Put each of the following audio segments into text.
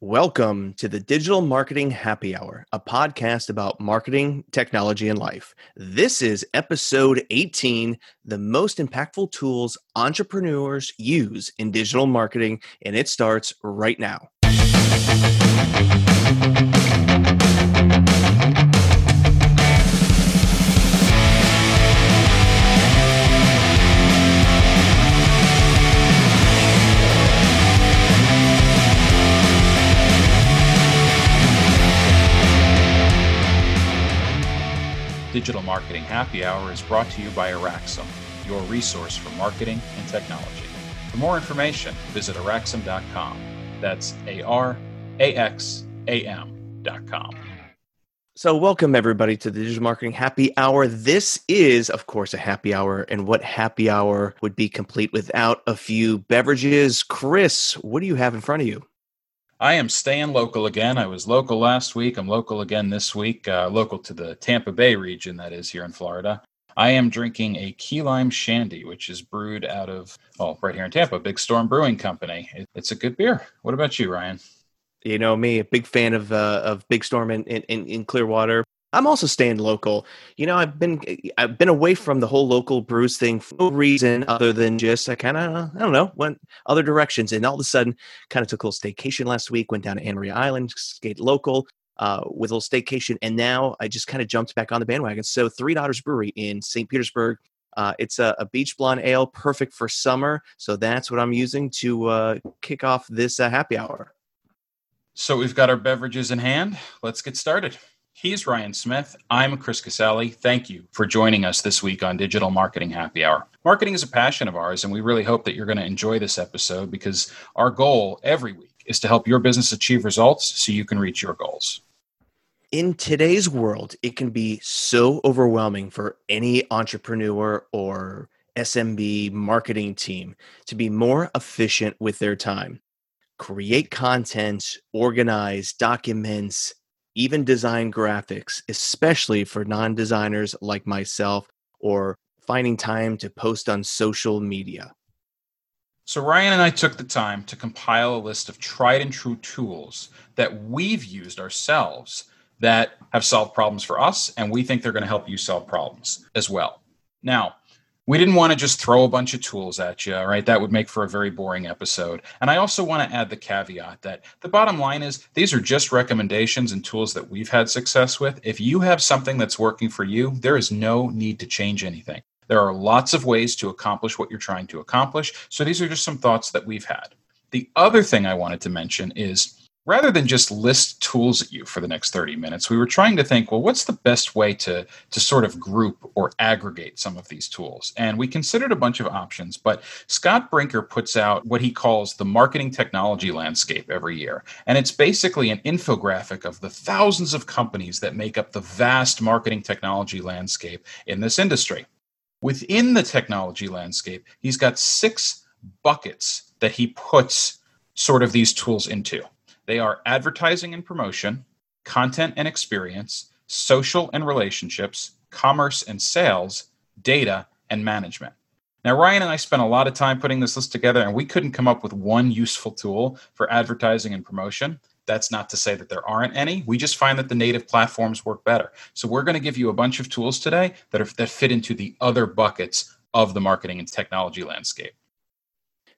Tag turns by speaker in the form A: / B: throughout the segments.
A: Welcome to the Digital Marketing Happy Hour, a podcast about marketing, technology, and life. This is episode 18 the most impactful tools entrepreneurs use in digital marketing, and it starts right now.
B: Digital Marketing Happy Hour is brought to you by Araxam, your resource for marketing and technology. For more information, visit araxam.com. That's A R A X A M.com.
A: So, welcome everybody to the Digital Marketing Happy Hour. This is, of course, a happy hour, and what happy hour would be complete without a few beverages? Chris, what do you have in front of you?
B: I am staying local again. I was local last week. I'm local again this week, uh, local to the Tampa Bay region, that is, here in Florida. I am drinking a key lime shandy, which is brewed out of, well, right here in Tampa, Big Storm Brewing Company. It, it's a good beer. What about you, Ryan?
A: You know me, a big fan of uh, of Big Storm in, in, in Clearwater. I'm also staying local. You know, I've been I've been away from the whole local brews thing for no reason other than just I kind of I don't know went other directions, and all of a sudden kind of took a little staycation last week. Went down to Anna Maria Island, skate local uh, with a little staycation, and now I just kind of jumped back on the bandwagon. So Three Daughters Brewery in St. Petersburg. Uh, it's a, a, beach blonde ale, perfect for summer. So that's what I'm using to uh, kick off this uh, happy hour.
B: So we've got our beverages in hand. Let's get started. He's Ryan Smith. I'm Chris Casale. Thank you for joining us this week on Digital Marketing Happy Hour. Marketing is a passion of ours, and we really hope that you're going to enjoy this episode because our goal every week is to help your business achieve results so you can reach your goals.
A: In today's world, it can be so overwhelming for any entrepreneur or SMB marketing team to be more efficient with their time. Create content, organize documents, even design graphics, especially for non designers like myself, or finding time to post on social media.
B: So, Ryan and I took the time to compile a list of tried and true tools that we've used ourselves that have solved problems for us, and we think they're going to help you solve problems as well. Now, we didn't want to just throw a bunch of tools at you, right? That would make for a very boring episode. And I also want to add the caveat that the bottom line is these are just recommendations and tools that we've had success with. If you have something that's working for you, there is no need to change anything. There are lots of ways to accomplish what you're trying to accomplish. So these are just some thoughts that we've had. The other thing I wanted to mention is rather than just list tools at you for the next 30 minutes, we were trying to think, well, what's the best way to, to sort of group or aggregate some of these tools? And we considered a bunch of options, but Scott Brinker puts out what he calls the marketing technology landscape every year. And it's basically an infographic of the thousands of companies that make up the vast marketing technology landscape in this industry. Within the technology landscape, he's got six buckets that he puts sort of these tools into. They are advertising and promotion, content and experience, social and relationships, commerce and sales, data and management. Now, Ryan and I spent a lot of time putting this list together, and we couldn't come up with one useful tool for advertising and promotion. That's not to say that there aren't any. We just find that the native platforms work better. So, we're going to give you a bunch of tools today that, are, that fit into the other buckets of the marketing and technology landscape.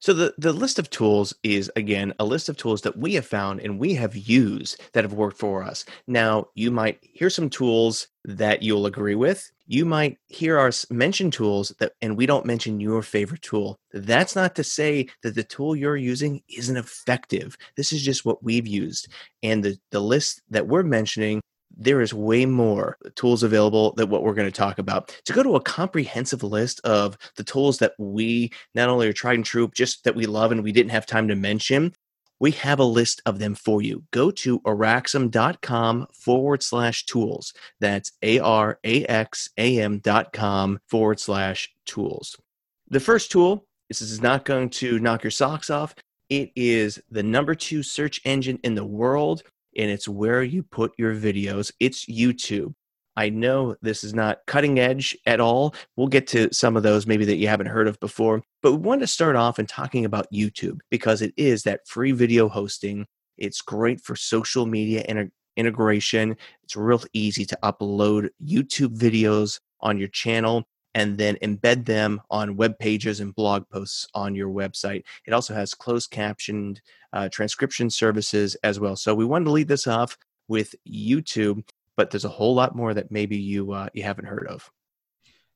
A: So the, the list of tools is again a list of tools that we have found and we have used that have worked for us. Now you might hear some tools that you'll agree with. You might hear us mention tools that and we don't mention your favorite tool. That's not to say that the tool you're using isn't effective. This is just what we've used. And the, the list that we're mentioning there is way more tools available than what we're going to talk about. To go to a comprehensive list of the tools that we not only are tried and true, just that we love and we didn't have time to mention, we have a list of them for you. Go to araxam.com forward slash tools. That's A R A X A M dot com forward slash tools. The first tool, this is not going to knock your socks off. It is the number two search engine in the world and it's where you put your videos. It's YouTube. I know this is not cutting edge at all. We'll get to some of those maybe that you haven't heard of before, but we want to start off in talking about YouTube because it is that free video hosting. It's great for social media inter- integration. It's real easy to upload YouTube videos on your channel and then embed them on web pages and blog posts on your website. It also has closed captioned uh, transcription services as well. So we wanted to lead this off with YouTube, but there's a whole lot more that maybe you uh, you haven't heard of.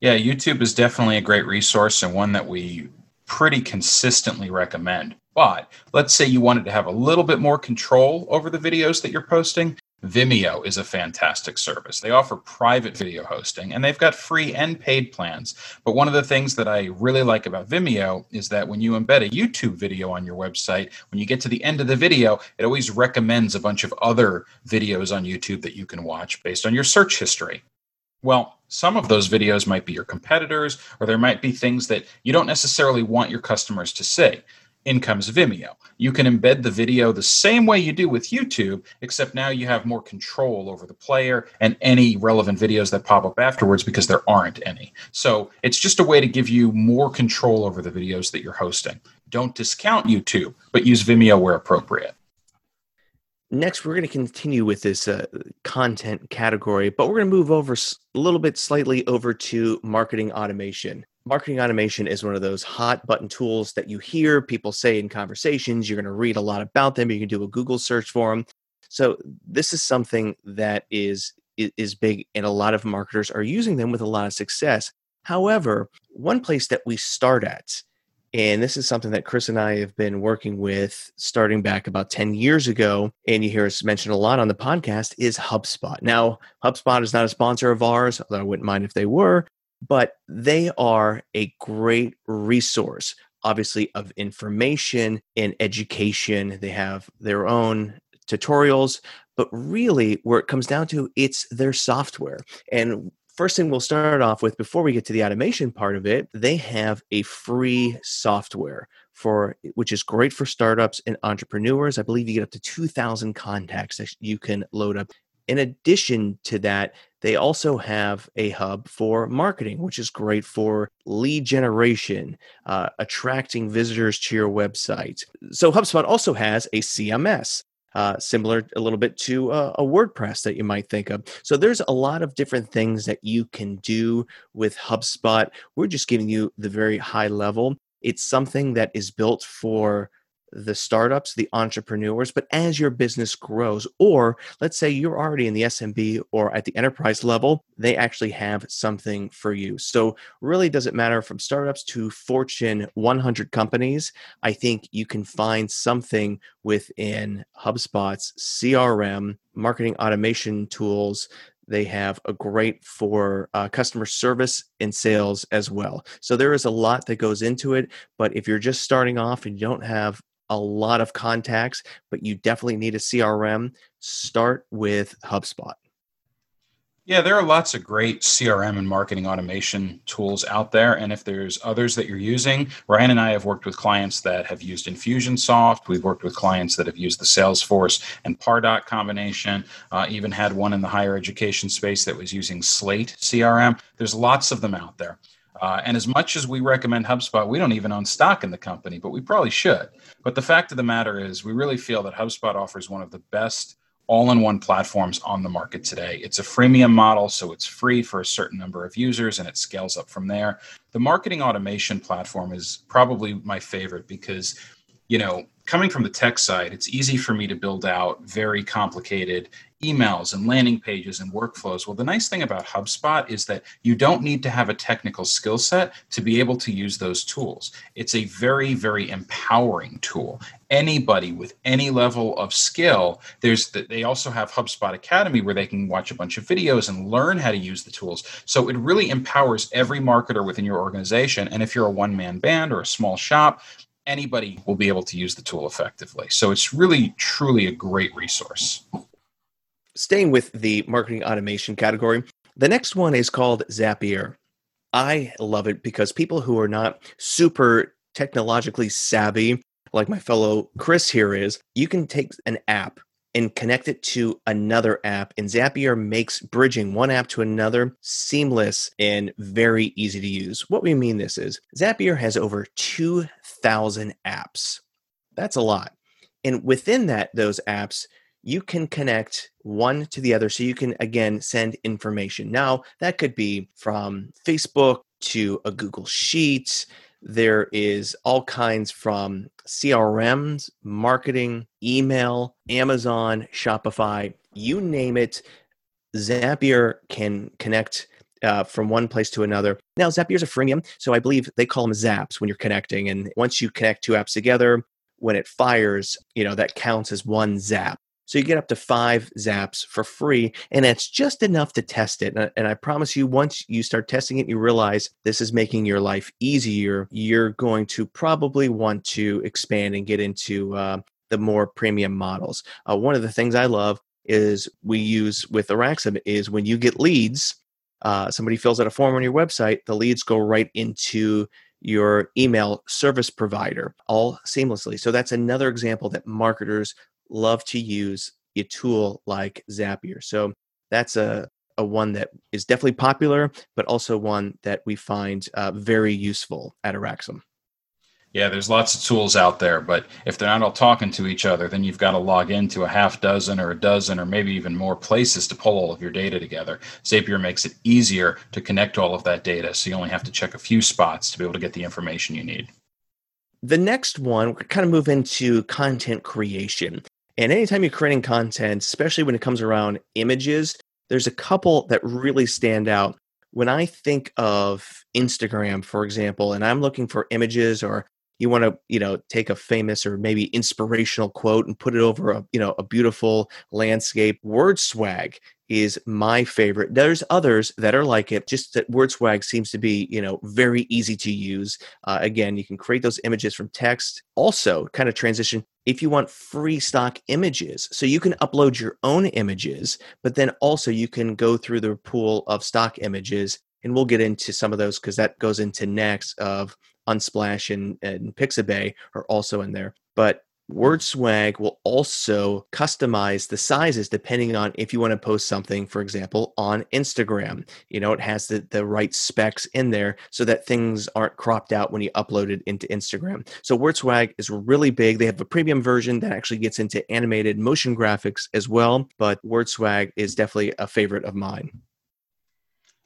B: Yeah, YouTube is definitely a great resource and one that we pretty consistently recommend. But let's say you wanted to have a little bit more control over the videos that you're posting. Vimeo is a fantastic service. They offer private video hosting and they've got free and paid plans. But one of the things that I really like about Vimeo is that when you embed a YouTube video on your website, when you get to the end of the video, it always recommends a bunch of other videos on YouTube that you can watch based on your search history. Well, some of those videos might be your competitors, or there might be things that you don't necessarily want your customers to see in comes Vimeo. You can embed the video the same way you do with YouTube, except now you have more control over the player and any relevant videos that pop up afterwards because there aren't any. So it's just a way to give you more control over the videos that you're hosting. Don't discount YouTube, but use Vimeo where appropriate.
A: Next, we're going to continue with this uh, content category, but we're going to move over a little bit slightly over to marketing automation marketing automation is one of those hot button tools that you hear people say in conversations. You're going to read a lot about them. You can do a Google search for them. So this is something that is is big, and a lot of marketers are using them with a lot of success. However, one place that we start at, and this is something that Chris and I have been working with starting back about 10 years ago, and you hear us mention a lot on the podcast, is HubSpot. Now, HubSpot is not a sponsor of ours, although I wouldn't mind if they were but they are a great resource, obviously, of information and education. They have their own tutorials, but really, where it comes down to, it's their software. And first thing we'll start off with before we get to the automation part of it, they have a free software for which is great for startups and entrepreneurs. I believe you get up to 2000 contacts that you can load up in addition to that, they also have a hub for marketing, which is great for lead generation, uh, attracting visitors to your website. So HubSpot also has a CMS. Uh, similar a little bit to uh, a WordPress that you might think of. So there's a lot of different things that you can do with HubSpot. We're just giving you the very high level. It's something that is built for the startups, the entrepreneurs, but as your business grows, or let's say you're already in the SMB or at the enterprise level, they actually have something for you. So, really, does it matter from startups to Fortune 100 companies? I think you can find something within HubSpot's CRM, marketing automation tools they have a great for uh, customer service and sales as well. So there is a lot that goes into it. But if you're just starting off and you don't have a lot of contacts, but you definitely need a CRM, start with HubSpot.
B: Yeah, there are lots of great CRM and marketing automation tools out there. And if there's others that you're using, Ryan and I have worked with clients that have used Infusionsoft. We've worked with clients that have used the Salesforce and Pardot combination. Uh, even had one in the higher education space that was using Slate CRM. There's lots of them out there. Uh, and as much as we recommend HubSpot, we don't even own stock in the company, but we probably should. But the fact of the matter is, we really feel that HubSpot offers one of the best all in one platforms on the market today. It's a freemium model, so it's free for a certain number of users and it scales up from there. The marketing automation platform is probably my favorite because you know, coming from the tech side, it's easy for me to build out very complicated emails and landing pages and workflows. Well, the nice thing about HubSpot is that you don't need to have a technical skill set to be able to use those tools. It's a very, very empowering tool. Anybody with any level of skill, there's the, they also have HubSpot Academy where they can watch a bunch of videos and learn how to use the tools. So it really empowers every marketer within your organization. And if you're a one man band or a small shop, anybody will be able to use the tool effectively. So it's really, truly a great resource.
A: Staying with the marketing automation category, the next one is called Zapier. I love it because people who are not super technologically savvy, like my fellow Chris here is, you can take an app and connect it to another app. And Zapier makes bridging one app to another seamless and very easy to use. What we mean this is Zapier has over 2,000 apps. That's a lot. And within that, those apps, you can connect one to the other. So you can, again, send information. Now, that could be from Facebook to a Google Sheets. There is all kinds from CRMs, marketing, email, Amazon, Shopify, you name it. Zapier can connect uh, from one place to another. Now, Zapier is a freemium, so I believe they call them zaps when you're connecting. And once you connect two apps together, when it fires, you know, that counts as one zap. So you get up to five zaps for free, and that's just enough to test it. And I promise you, once you start testing it, you realize this is making your life easier. You're going to probably want to expand and get into uh, the more premium models. Uh, one of the things I love is we use with Araxam is when you get leads, uh, somebody fills out a form on your website, the leads go right into your email service provider all seamlessly. So that's another example that marketers love to use a tool like Zapier. So that's a, a one that is definitely popular, but also one that we find uh, very useful at Araxam.
B: Yeah, there's lots of tools out there, but if they're not all talking to each other, then you've got to log into a half dozen or a dozen or maybe even more places to pull all of your data together. Zapier makes it easier to connect all of that data, so you only have to check a few spots to be able to get the information you need.
A: The next one, we're kind of move into content creation. And anytime you're creating content, especially when it comes around images, there's a couple that really stand out. When I think of Instagram, for example, and I'm looking for images or you want to you know take a famous or maybe inspirational quote and put it over a you know a beautiful landscape. Word swag is my favorite. There's others that are like it just that word swag seems to be you know very easy to use. Uh, again you can create those images from text. Also kind of transition if you want free stock images so you can upload your own images but then also you can go through the pool of stock images and we'll get into some of those because that goes into next of Unsplash and, and Pixabay are also in there. But WordSwag will also customize the sizes depending on if you want to post something, for example, on Instagram. You know, it has the, the right specs in there so that things aren't cropped out when you upload it into Instagram. So WordSwag is really big. They have a premium version that actually gets into animated motion graphics as well, but WordSwag is definitely a favorite of mine.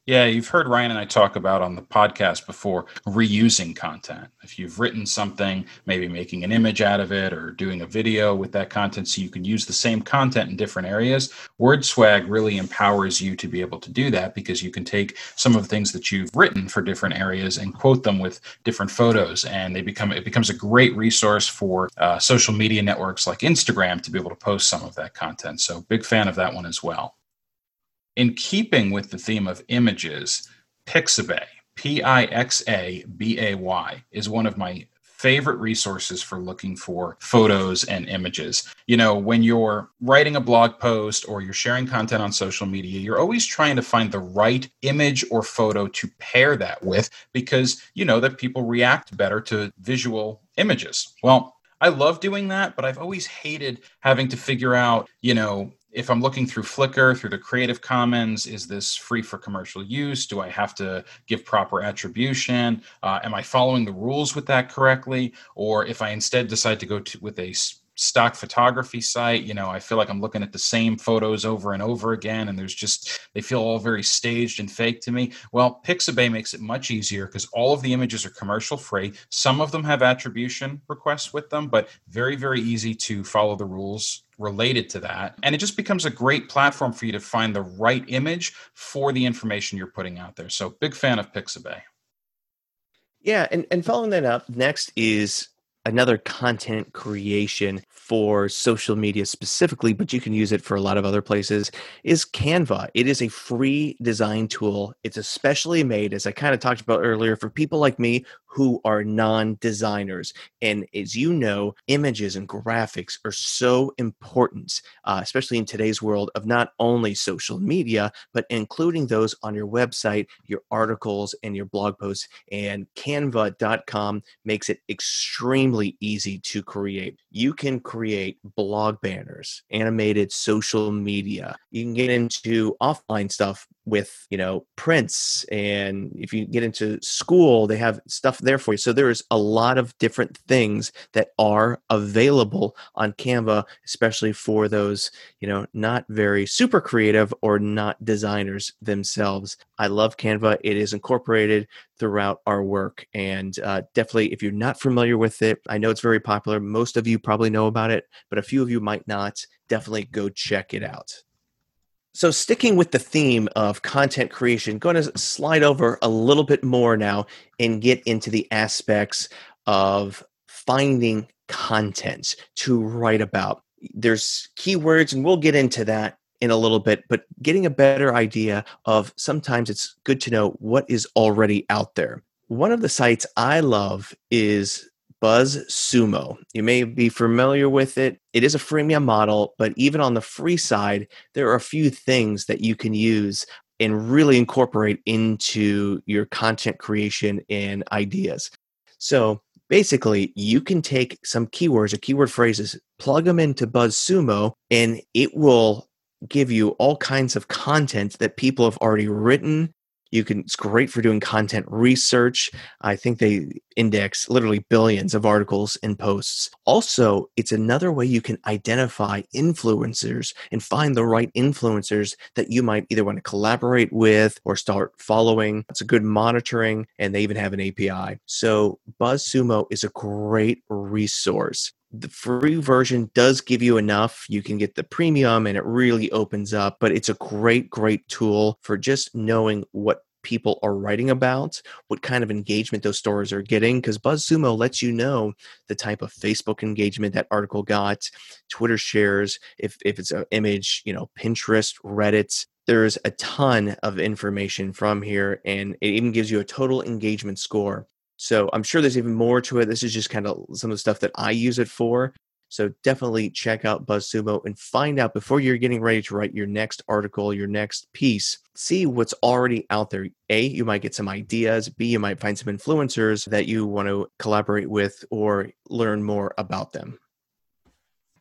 B: Yeah, you've heard Ryan and I talk about on the podcast before reusing content. If you've written something, maybe making an image out of it or doing a video with that content so you can use the same content in different areas, WordSwag really empowers you to be able to do that because you can take some of the things that you've written for different areas and quote them with different photos and they become it becomes a great resource for uh, social media networks like Instagram to be able to post some of that content. So big fan of that one as well. In keeping with the theme of images, Pixabay, P I X A B A Y, is one of my favorite resources for looking for photos and images. You know, when you're writing a blog post or you're sharing content on social media, you're always trying to find the right image or photo to pair that with because you know that people react better to visual images. Well, I love doing that, but I've always hated having to figure out, you know, if I'm looking through Flickr, through the Creative Commons, is this free for commercial use? Do I have to give proper attribution? Uh, am I following the rules with that correctly? Or if I instead decide to go to, with a stock photography site you know i feel like i'm looking at the same photos over and over again and there's just they feel all very staged and fake to me well pixabay makes it much easier because all of the images are commercial free some of them have attribution requests with them but very very easy to follow the rules related to that. And it just becomes a great platform for you to find the right image for the information you're putting out there. So big fan of pixabay.
A: Yeah and, and following that up next is another content creation for social media specifically, but you can use it for a lot of other places, is Canva. It is a free design tool. It's especially made, as I kind of talked about earlier, for people like me who are non designers. And as you know, images and graphics are so important, uh, especially in today's world of not only social media, but including those on your website, your articles, and your blog posts. And canva.com makes it extremely easy to create. You can create blog banners, animated social media. You can get into offline stuff with you know prints and if you get into school they have stuff there for you. So there's a lot of different things that are available on canva especially for those you know not very super creative or not designers themselves. I love canva. It is incorporated throughout our work and uh, definitely if you're not familiar with it i know it's very popular. Most of you probably know about it but a few of you might not. Definitely go check it out so, sticking with the theme of content creation, going to slide over a little bit more now and get into the aspects of finding content to write about. There's keywords, and we'll get into that in a little bit, but getting a better idea of sometimes it's good to know what is already out there. One of the sites I love is BuzzSumo. You may be familiar with it. It is a freemium model, but even on the free side, there are a few things that you can use and really incorporate into your content creation and ideas. So basically, you can take some keywords or keyword phrases, plug them into Buzz Sumo, and it will give you all kinds of content that people have already written you can it's great for doing content research. I think they index literally billions of articles and posts. Also it's another way you can identify influencers and find the right influencers that you might either want to collaborate with or start following. It's a good monitoring and they even have an api so buzzsumo is a great resource the free version does give you enough. You can get the premium and it really opens up, but it's a great, great tool for just knowing what people are writing about, what kind of engagement those stories are getting, because BuzzSumo lets you know the type of Facebook engagement that article got, Twitter shares, if, if it's an image, you know, Pinterest, Reddit. There's a ton of information from here, and it even gives you a total engagement score. So I'm sure there's even more to it. This is just kind of some of the stuff that I use it for. So definitely check out BuzzSumo and find out before you're getting ready to write your next article, your next piece, see what's already out there. A, you might get some ideas. B, you might find some influencers that you want to collaborate with or learn more about them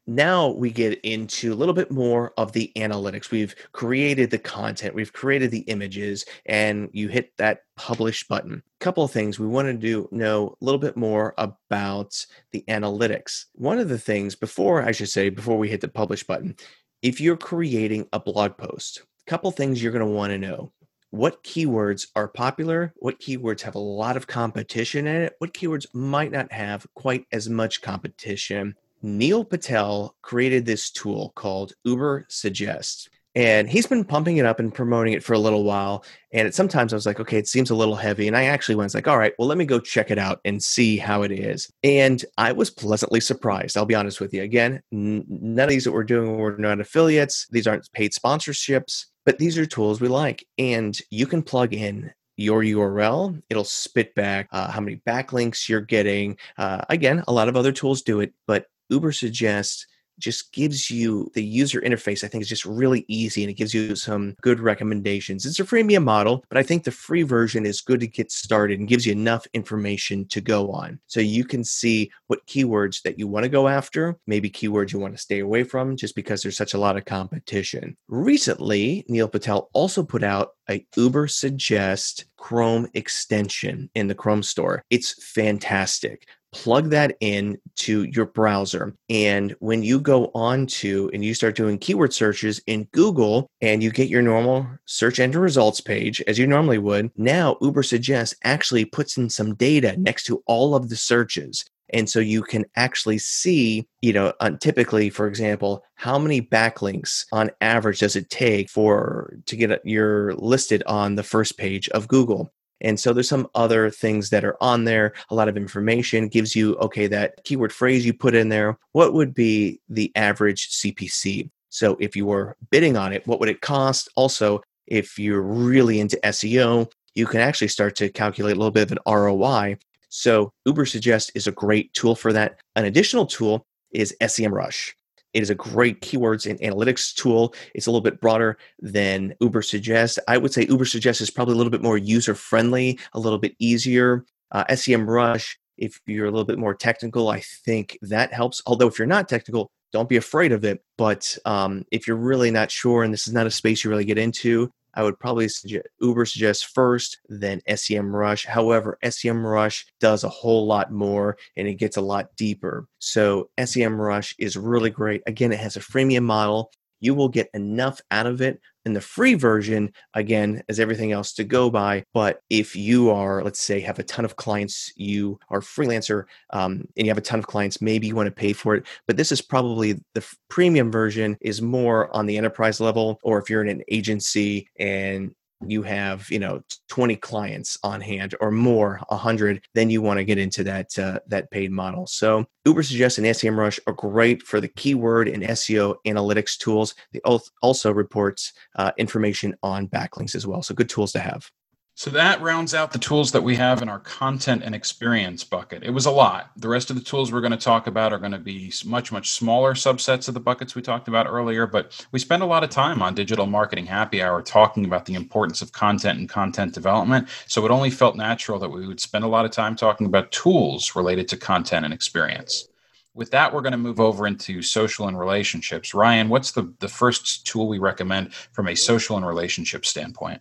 A: now we get into a little bit more of the analytics. We've created the content, we've created the images, and you hit that publish button. A couple of things we wanted to do know a little bit more about the analytics. One of the things before, I should say, before we hit the publish button, if you're creating a blog post, a couple things you're going to want to know what keywords are popular, what keywords have a lot of competition in it, what keywords might not have quite as much competition, Neil Patel created this tool called Uber Suggest. And he's been pumping it up and promoting it for a little while. And it, sometimes I was like, okay, it seems a little heavy. And I actually was like, all right, well, let me go check it out and see how it is. And I was pleasantly surprised. I'll be honest with you. Again, n- none of these that we're doing were not affiliates. These aren't paid sponsorships, but these are tools we like. And you can plug in your URL. It'll spit back uh, how many backlinks you're getting. Uh, again, a lot of other tools do it, but Ubersuggest just gives you the user interface i think is just really easy and it gives you some good recommendations. It's a freemium model but i think the free version is good to get started and gives you enough information to go on. So you can see what keywords that you want to go after maybe keywords you want to stay away from just because there's such a lot of competition. Recently neil patel also put out a Uber Suggest chrome extension in the chrome store. It's fantastic plug that in to your browser. And when you go on to and you start doing keyword searches in Google and you get your normal search engine results page as you normally would, now Uber Ubersuggest actually puts in some data next to all of the searches. And so you can actually see, you know, typically, for example, how many backlinks on average does it take for to get uh, your listed on the first page of Google? And so there's some other things that are on there. A lot of information gives you, okay, that keyword phrase you put in there, what would be the average CPC? So if you were bidding on it, what would it cost? Also, if you're really into SEO, you can actually start to calculate a little bit of an ROI. So Ubersuggest is a great tool for that. An additional tool is SEMrush. It is a great keywords and analytics tool. It's a little bit broader than Ubersuggest. I would say Ubersuggest is probably a little bit more user friendly, a little bit easier. Uh, SEMrush, if you're a little bit more technical, I think that helps. Although if you're not technical, don't be afraid of it. But um, if you're really not sure and this is not a space you really get into, I would probably suggest Uber suggest first, then SEMrush. However, SEMrush does a whole lot more and it gets a lot deeper. So SEMrush is really great. Again, it has a freemium model you will get enough out of it in the free version again as everything else to go by. But if you are let's say have a ton of clients you are freelancer um, and you have a ton of clients maybe you want to pay for it. But this is probably the premium version is more on the enterprise level or if you're in an agency and you have you know 20 clients on hand or more 100 then you want to get into that uh, that paid model. So Ubersuggest and SEMrush are great for the keyword and seo analytics tools. They also reports uh, information on backlinks as well so good tools to have
B: so that rounds out the tools that we have in our content and experience bucket. It was a lot. The rest of the tools we're going to talk about are going to be much, much smaller subsets of the buckets we talked about earlier. But we spend a lot of time on Digital Marketing Happy Hour talking about the importance of content and content development. So it only felt natural that we would spend a lot of time talking about tools related to content and experience. With that, we're going to move over into social and relationships. Ryan, what's the, the first tool we recommend from a social and relationship standpoint?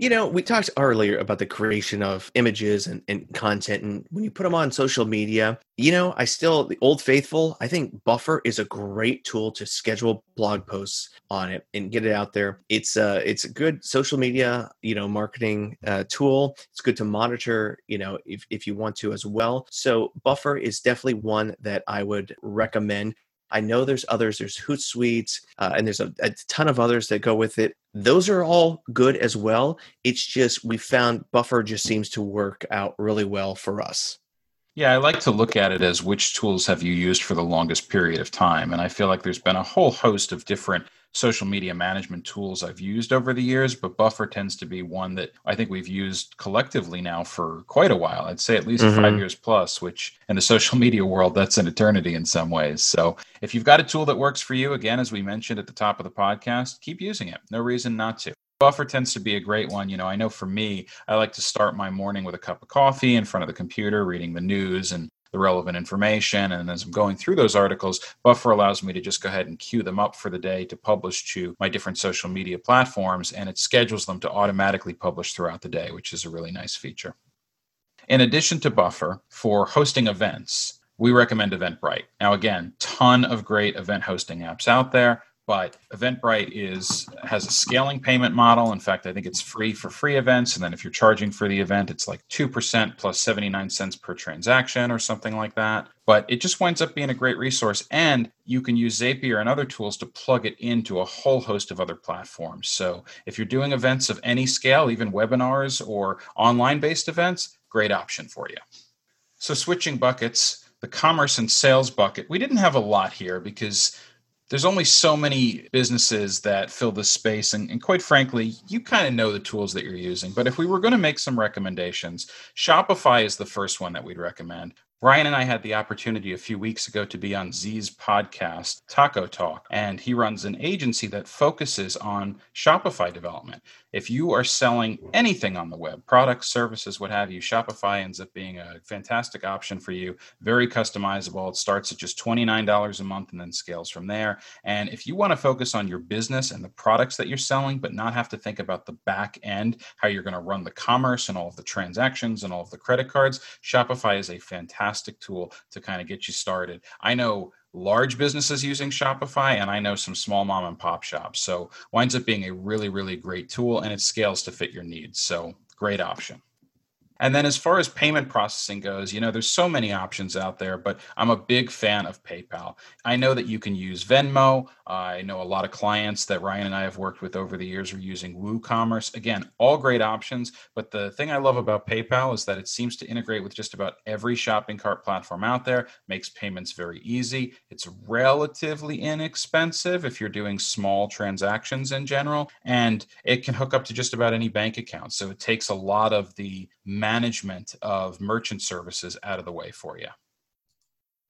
A: You know, we talked earlier about the creation of images and, and content. And when you put them on social media, you know, I still, the old faithful, I think Buffer is a great tool to schedule blog posts on it and get it out there. It's a, uh, it's a good social media, you know, marketing uh, tool. It's good to monitor, you know, if, if you want to as well. So Buffer is definitely one that I would recommend. I know there's others. There's Hootsuite, uh, and there's a, a, ton of others that go with it. Those are all good as well. It's just we found Buffer just seems to work out really well for us.
B: Yeah, I like to look at it as which tools have you used for the longest period of time, and I feel like there's been a whole host of different social media management tools I've used over the years, but Buffer tends to be one that I think we've used collectively now for quite a while. I'd say at least mm-hmm. five years plus, which in the social media world, that's an eternity in some ways. So if you've got a tool that works for you, again, as we mentioned at the top of the podcast, keep using it. No reason not to. Buffer tends to be a great one. You know, I know for me, I like to start my morning with a cup of coffee in front of the computer, reading the news and the relevant information. And as I'm going through those articles, Buffer allows me to just go ahead and queue them up for the day to publish to my different social media platforms. And it schedules them to automatically publish throughout the day, which is a really nice feature. In addition to Buffer, for hosting events, we recommend Eventbrite. Now, again, ton of great event hosting apps out there but Eventbrite is has a scaling payment model. In fact, I think it's free for free events, and then if you're charging for the event, it's like two percent plus seventy nine cents per transaction or something like that. But it just winds up being a great resource, and you can use Zapier and other tools to plug it into a whole host of other platforms. So if you're doing events of any scale, even webinars or online based events, great option for you. So switching buckets, the commerce and sales bucket, we didn't have a lot here because there's only so many businesses that fill this space and, and quite frankly you kind of know the tools that you're using but if we were going to make some recommendations shopify is the first one that we'd recommend Ryan and I had the opportunity a few weeks ago to be on Z's podcast, Taco Talk, and he runs an agency that focuses on Shopify development. If you are selling anything on the web, products, services, what have you, Shopify ends up being a fantastic option for you. Very customizable. It starts at just $29 a month and then scales from there. And if you want to focus on your business and the products that you're selling, but not have to think about the back end, how you're going to run the commerce and all of the transactions and all of the credit cards, Shopify is a fantastic tool to kind of get you started. I know large businesses using Shopify, and I know some small mom and pop shops. So winds up being a really, really great tool and it scales to fit your needs. So great option. And then as far as payment processing goes, you know, there's so many options out there, but I'm a big fan of PayPal. I know that you can use Venmo. I know a lot of clients that Ryan and I have worked with over the years are using WooCommerce. Again, all great options, but the thing I love about PayPal is that it seems to integrate with just about every shopping cart platform out there, makes payments very easy. It's relatively inexpensive if you're doing small transactions in general, and it can hook up to just about any bank account. So it takes a lot of the management of merchant services out of the way for you.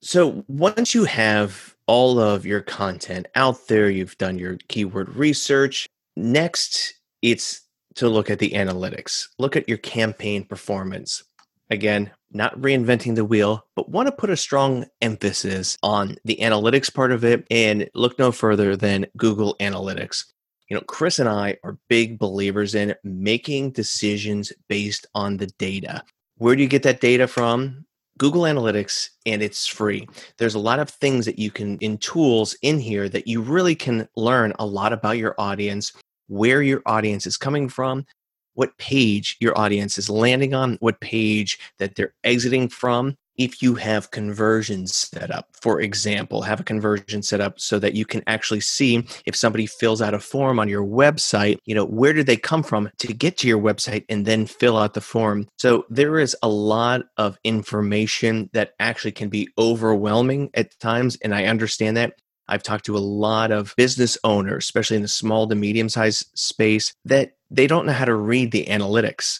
A: So once you have all of your content out there, you've done your keyword research. Next, it's to look at the analytics, look at your campaign performance. Again, not reinventing the wheel, but want to put a strong emphasis on the analytics part of it and look no further than Google Analytics you know, Chris and I are big believers in making decisions based on the data. Where do you get that data from? Google Analytics, and it's free. There's a lot of things that you can, in tools in here, that you really can learn a lot about your audience, where your audience is coming from, what page your audience is landing on, what page that they're exiting from. If you have conversions set up, for example, have a conversion set up so that you can actually see if somebody fills out a form on your website, you know, where did they come from to get to your website and then fill out the form. So there is a lot of information that actually can be overwhelming at times. And I understand that. I've talked to a lot of business owners, especially in the small to medium sized space, that they don't know how to read the analytics.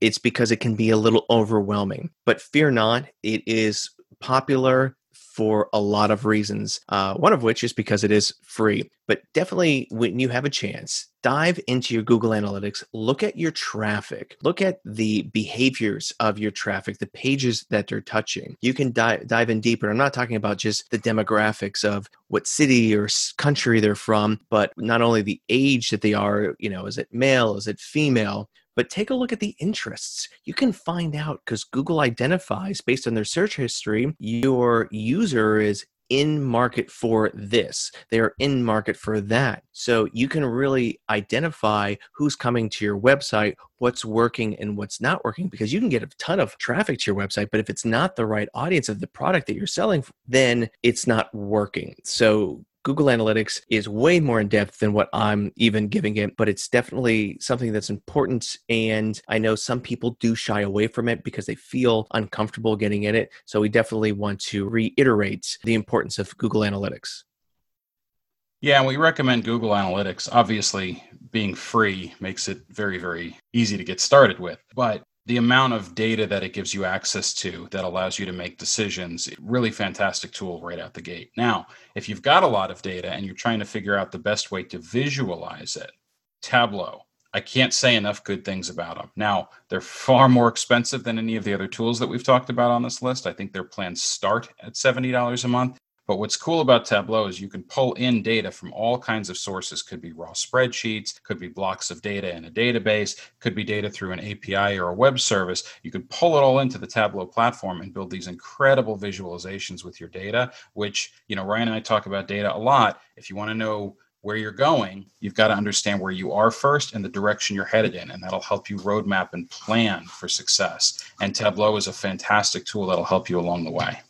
A: It's because it can be a little overwhelming. But fear not, it is popular for a lot of reasons. Uh, one of which is because it is free. But definitely, when you have a chance, dive into your Google Analytics, look at your traffic, look at the behaviors of your traffic, the pages that they're touching. You can dive, dive in deeper. I'm not talking about just the demographics of what city or country they're from, but not only the age that they are, you know, is it male, is it female? But take a look at the interests. You can find out because Google identifies based on their search history, your user is in market for this. They are in market for that. So you can really identify who's coming to your website, what's working and what's not working, because you can get a ton of traffic to your website. But if it's not the right audience of the product that you're selling, then it's not working. So Google Analytics is way more in depth than what I'm even giving it, but it's definitely something that's important. And I know some people do shy away from it because they feel uncomfortable getting in it. So we definitely want to reiterate the importance of Google Analytics.
B: Yeah, we recommend Google Analytics. Obviously, being free makes it very, very easy to get started with. But the amount of data that it gives you access to that allows you to make decisions really fantastic tool right out the gate. Now if you've got a lot of data and you're trying to figure out the best way to visualize it tableau. I can't say enough good things about them now they're far more expensive than any of the other tools that we've talked about on this list. I think their plans start at $70 a month but what's cool about Tableau is you can pull in data from all kinds of sources. Could be raw spreadsheets, could be blocks of data in a database, could be data through an API or a web service. You could pull it all into the Tableau platform and build these incredible visualizations with your data, which, you know, Ryan and I talk about data a lot. If you want to know where you're going, you've got to understand where you are first and the direction you're headed in. And that'll help you roadmap and plan for success. And Tableau is a fantastic tool that'll help you along the way.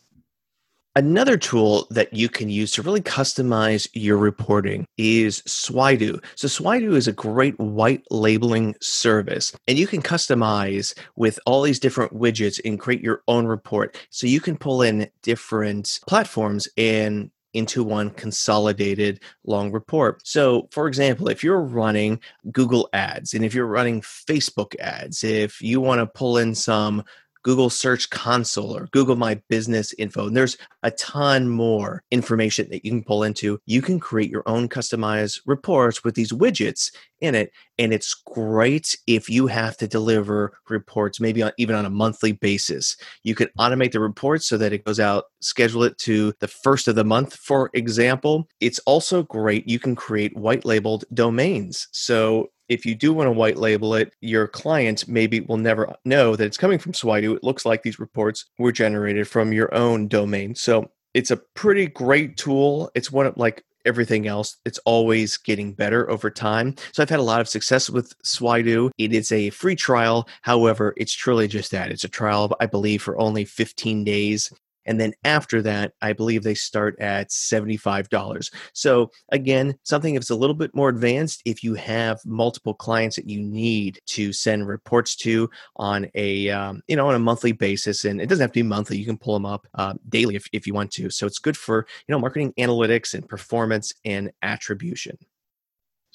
A: Another tool that you can use to really customize your reporting is Swydo. So Swydo is a great white labeling service and you can customize with all these different widgets and create your own report. So you can pull in different platforms and into one consolidated long report. So, for example, if you're running Google ads and if you're running Facebook ads, if you want to pull in some Google Search Console or Google My Business Info. And there's a ton more information that you can pull into. You can create your own customized reports with these widgets in it. And it's great if you have to deliver reports, maybe on, even on a monthly basis. You can automate the reports so that it goes out, schedule it to the first of the month, for example. It's also great. You can create white labeled domains. So if you do want to white label it, your client maybe will never know that it's coming from Swydo. It looks like these reports were generated from your own domain. So it's a pretty great tool. It's one of like everything else. It's always getting better over time. So I've had a lot of success with Swydo. It is a free trial. However, it's truly just that. It's a trial, I believe, for only 15 days. And then after that, I believe they start at $75. So again, something that's a little bit more advanced if you have multiple clients that you need to send reports to on a, um, you know, on a monthly basis. And it doesn't have to be monthly. You can pull them up uh, daily if, if you want to. So it's good for, you know, marketing analytics and performance and attribution.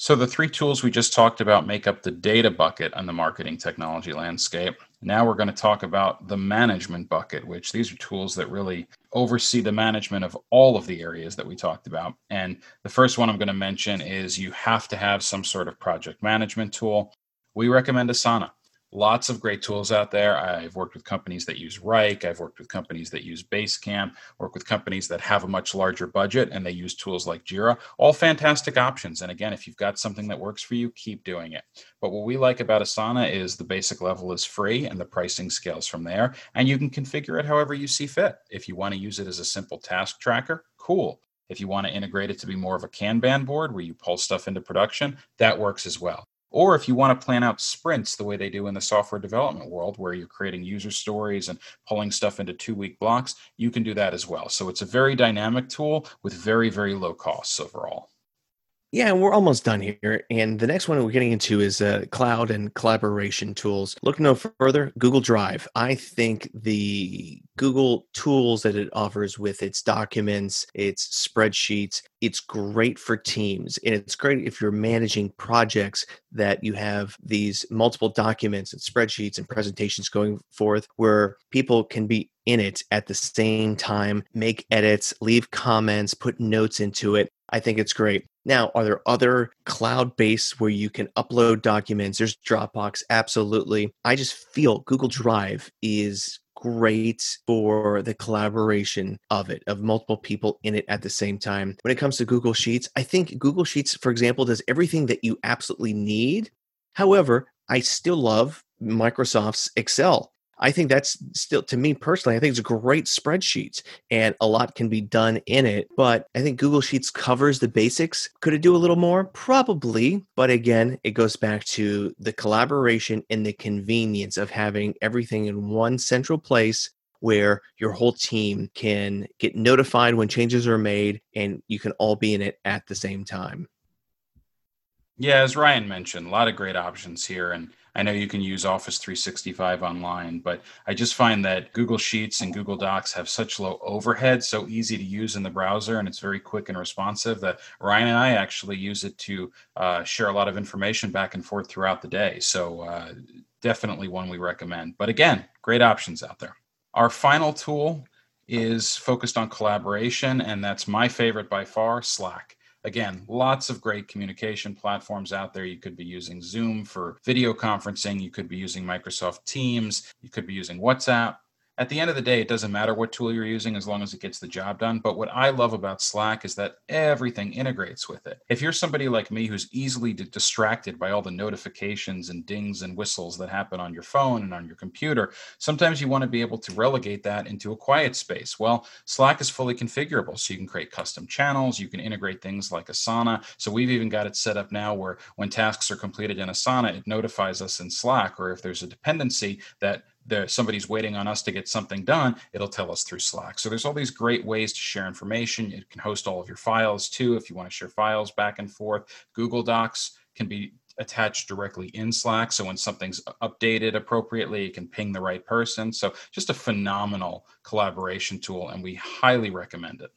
B: So the three tools we just talked about make up the data bucket on the marketing technology landscape. Now we're going to talk about the management bucket, which these are tools that really oversee the management of all of the areas that we talked about. And the first one I'm going to mention is you have to have some sort of project management tool. We recommend Asana. Lots of great tools out there. I've worked with companies that use Wrike. I've worked with companies that use Basecamp, work with companies that have a much larger budget and they use tools like Jira. All fantastic options. And again, if you've got something that works for you, keep doing it. But what we like about Asana is the basic level is free and the pricing scales from there. And you can configure it however you see fit. If you want to use it as a simple task tracker, cool. If you want to integrate it to be more of a Kanban board where you pull stuff into production, that works as well. Or if you want to plan out sprints the way they do in the software development world, where you're creating user stories and pulling stuff into two week blocks, you can do that as well. So it's a very dynamic tool with very, very low costs overall.
A: Yeah, we're almost done here. And the next one we're getting into is uh, cloud and collaboration tools. Look no further, Google Drive. I think the Google tools that it offers with its documents, its spreadsheets, it's great for teams. And it's great if you're managing projects that you have these multiple documents and spreadsheets and presentations going forth where people can be in it at the same time, make edits, leave comments, put notes into it. I think it's great. Now, are there other cloud based where you can upload documents? There's Dropbox, absolutely. I just feel Google Drive is great for the collaboration of it, of multiple people in it at the same time. When it comes to Google Sheets, I think Google Sheets, for example, does everything that you absolutely need. However, I still love Microsoft's Excel. I think that's still, to me personally, I think it's a great spreadsheet and a lot can be done in it. But I think Google Sheets covers the basics. Could it do a little more? Probably. But again, it goes back to the collaboration and the convenience of having everything in one central place where your whole team can get notified when changes are made and you can all be in it at the same time.
B: Yeah, as Ryan mentioned, a lot of great options here. And I know you can use Office 365 online, but I just find that Google Sheets and Google Docs have such low overhead, so easy to use in the browser, and it's very quick and responsive that Ryan and I actually use it to uh, share a lot of information back and forth throughout the day. So, uh, definitely one we recommend. But again, great options out there. Our final tool is focused on collaboration, and that's my favorite by far Slack. Again, lots of great communication platforms out there. You could be using Zoom for video conferencing. You could be using Microsoft Teams. You could be using WhatsApp at the end of the day, it doesn't matter what tool you're using as long as it gets the job done. But what I love about Slack is that everything integrates with it. If you're somebody like me who's easily distracted by all the notifications and dings and whistles that happen on your phone and on your computer, sometimes you want to be able to relegate that into a quiet space. Well, Slack is fully configurable. So you can create custom channels, you can integrate things like Asana. So we've even got it set up now where when tasks are completed in Asana, it notifies us in Slack, or if there's a dependency that there somebody's waiting on us to get something done, it'll tell us through Slack. So there's all these great ways to share information. You can host all of your files too if you want to share files back and forth. Google Docs can be attached directly in Slack. So when something's updated appropriately, it can ping the right person. So just a phenomenal collaboration tool, and we highly recommend it.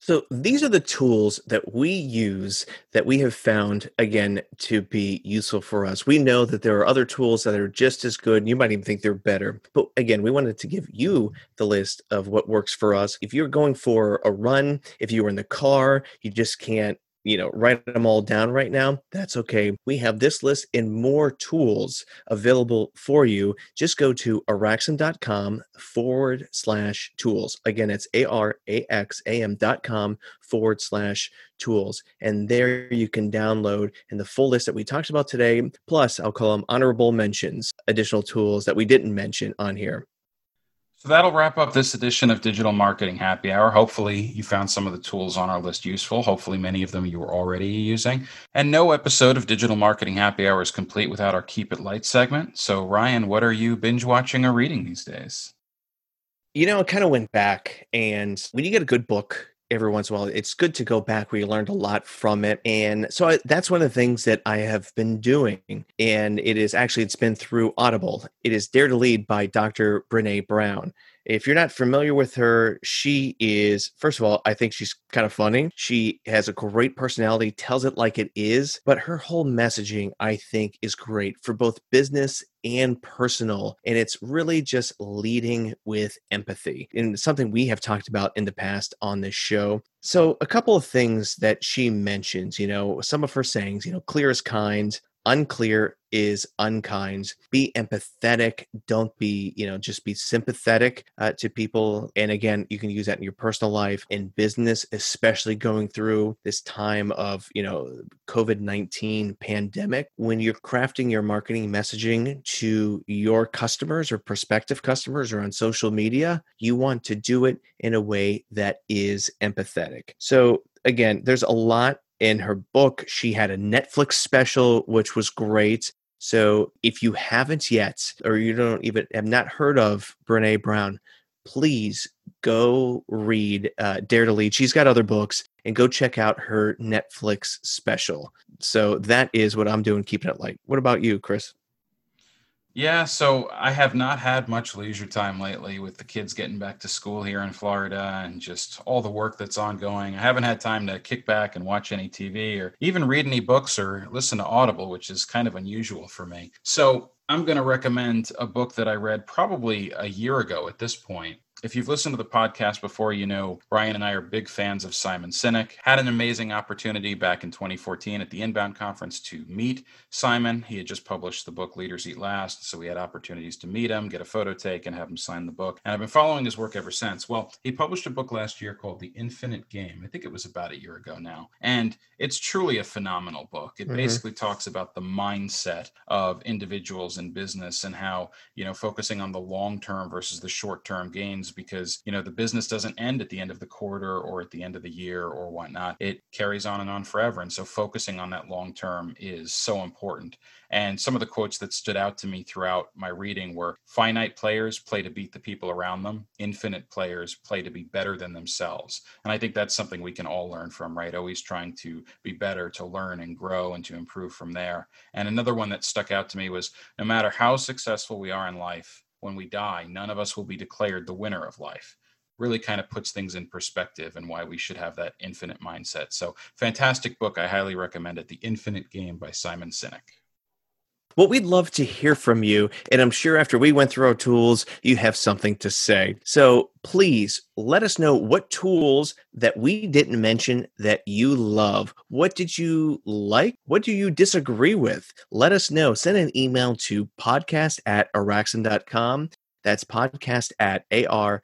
A: So these are the tools that we use that we have found again to be useful for us. We know that there are other tools that are just as good. You might even think they're better. But again, we wanted to give you the list of what works for us. If you're going for a run, if you were in the car, you just can't you know, write them all down right now, that's okay. We have this list and more tools available for you. Just go to araxam.com forward slash tools. Again, it's A R A X A M dot com forward slash tools. And there you can download and the full list that we talked about today. Plus, I'll call them honorable mentions, additional tools that we didn't mention on here.
B: So that'll wrap up this edition of Digital Marketing Happy Hour. Hopefully, you found some of the tools on our list useful. Hopefully, many of them you were already using. And no episode of Digital Marketing Happy Hour is complete without our Keep It Light segment. So, Ryan, what are you binge watching or reading these days?
A: You know, I kind of went back, and when you get a good book, every once in a while it's good to go back we learned a lot from it and so I, that's one of the things that i have been doing and it is actually it's been through audible. It is dare to lead by dr brene brown if you're not familiar with her, she is, first of all, I think she's kind of funny. She has a great personality, tells it like it is, but her whole messaging, I think, is great for both business and personal. And it's really just leading with empathy and something we have talked about in the past on this show. So, a couple of things that she mentions, you know, some of her sayings, you know, clear as kind, unclear is unkind. Be empathetic. Don't be you know just be sympathetic uh, to people. And again you can use that in your personal life in business especially going through this time of you know covid-19 pandemic. When you're crafting your marketing messaging to your customers or prospective customers or on social media you want to do it in a way that is empathetic. So again there's a lot in her book. She had a Netflix special, which was great. So if you haven't yet, or you don't even have not heard of Brene Brown, please go read uh, Dare to Lead. She's got other books, and go check out her Netflix special. So that is what I'm doing, keeping it light. What about you, Chris?
B: Yeah, so I have not had much leisure time lately with the kids getting back to school here in Florida and just all the work that's ongoing. I haven't had time to kick back and watch any TV or even read any books or listen to Audible, which is kind of unusual for me. So I'm going to recommend a book that I read probably a year ago at this point if you've listened to the podcast before, you know Brian and I are big fans of Simon Sinek. Had an amazing opportunity back in 2014 at the Inbound Conference to meet Simon. He had just published the book Leaders Eat Last, so we had opportunities to meet him, get a photo take, and have him sign the book. And I've been following his work ever since. Well, he published a book last year called The Infinite Game. I think it was about a year ago now. And it's truly a phenomenal book. It mm-hmm. basically talks about the mindset of individuals in business and how, you know, focusing on the long term versus the short term gains because you know the business doesn't end at the end of the quarter or at the end of the year or whatnot. It carries on and on forever. And so focusing on that long term is so important. And some of the quotes that stood out to me throughout my reading were finite players play to beat the people around them. Infinite players play to be better than themselves. And i think that's something we can all learn from right? Always trying to be better to learn and grow and to improve from there. And another one that stuck out to me was no matter how successful we are in life when we die, none of us will be declared the winner of life. Really kind of puts things in perspective and why we should have that infinite mindset. So, fantastic book. I highly recommend it The Infinite Game by Simon Sinek.
A: Well, we'd love to hear from you. And I'm sure after we went through our tools, you have something to say. So please let us know what tools that we didn't mention that you love. What did you like? What do you disagree with? Let us know. Send an email to podcast at araxam.com. That's podcast at A-R-A-X-A-M.com.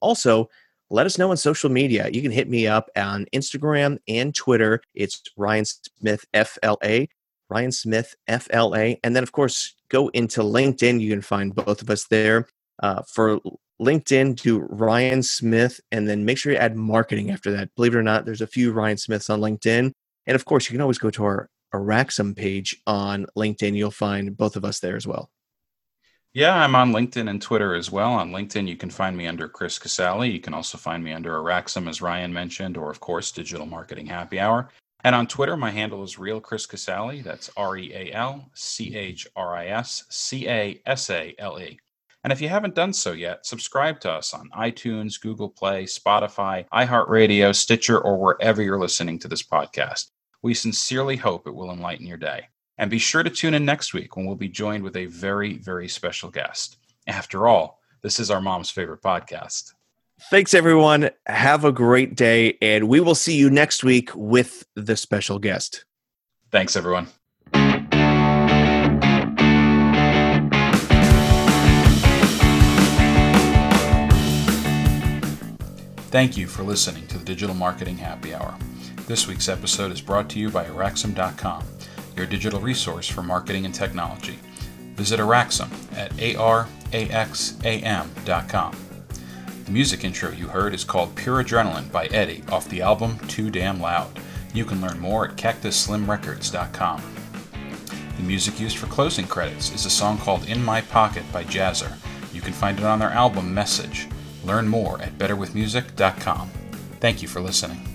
A: Also, let us know on social media. You can hit me up on Instagram and Twitter. It's Ryan Smith FLA. Ryan Smith, FLA. And then, of course, go into LinkedIn. You can find both of us there. Uh, for LinkedIn, do Ryan Smith, and then make sure you add marketing after that. Believe it or not, there's a few Ryan Smiths on LinkedIn. And of course, you can always go to our Araxam page on LinkedIn. You'll find both of us there as well.
B: Yeah, I'm on LinkedIn and Twitter as well. On LinkedIn, you can find me under Chris Casale. You can also find me under Araxam, as Ryan mentioned, or of course, Digital Marketing Happy Hour. And on Twitter, my handle is Real Chris Casale. That's R E A L C H R I S C A S A L E. And if you haven't done so yet, subscribe to us on iTunes, Google Play, Spotify, iHeartRadio, Stitcher, or wherever you're listening to this podcast. We sincerely hope it will enlighten your day. And be sure to tune in next week when we'll be joined with a very, very special guest. After all, this is our mom's favorite podcast.
A: Thanks, everyone. Have a great day, and we will see you next week with the special guest.
B: Thanks, everyone. Thank you for listening to the Digital Marketing Happy Hour. This week's episode is brought to you by Araxam.com, your digital resource for marketing and technology. Visit Araxam at araxam.com. The music intro you heard is called Pure Adrenaline by Eddie off the album Too Damn Loud. You can learn more at cactusslimrecords.com. The music used for closing credits is a song called In My Pocket by Jazzer. You can find it on their album Message. Learn more at betterwithmusic.com. Thank you for listening.